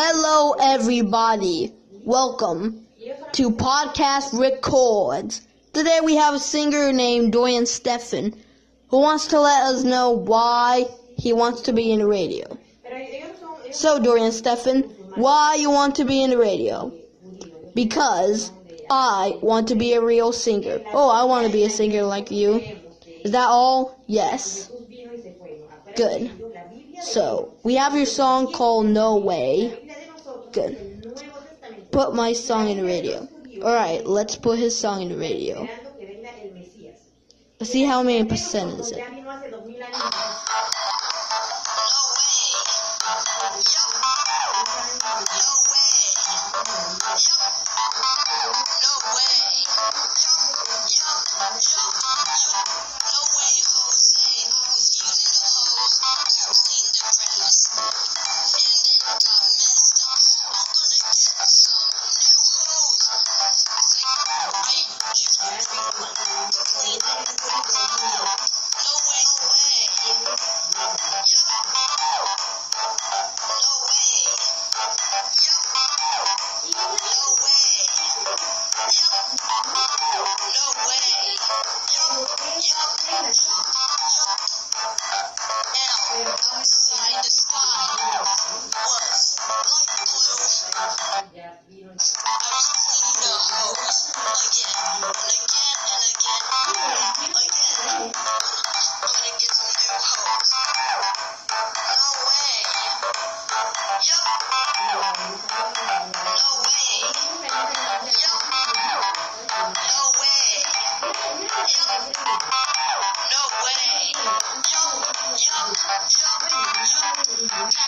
Hello, everybody. Welcome to Podcast Records. Today we have a singer named Dorian Stefan who wants to let us know why he wants to be in the radio. So, Dorian Stefan, why you want to be in the radio? Because I want to be a real singer. Oh, I want to be a singer like you. Is that all? Yes. Good. So, we have your song called No Way. Good. Put my song in the radio. Alright, let's put his song in the radio. Let's see how many percent is it. No way. Yup. No way. Yup.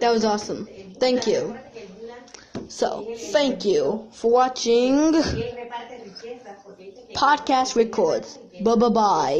That was awesome. Thank you. So, thank you for watching Podcast Records. Bye bye bye.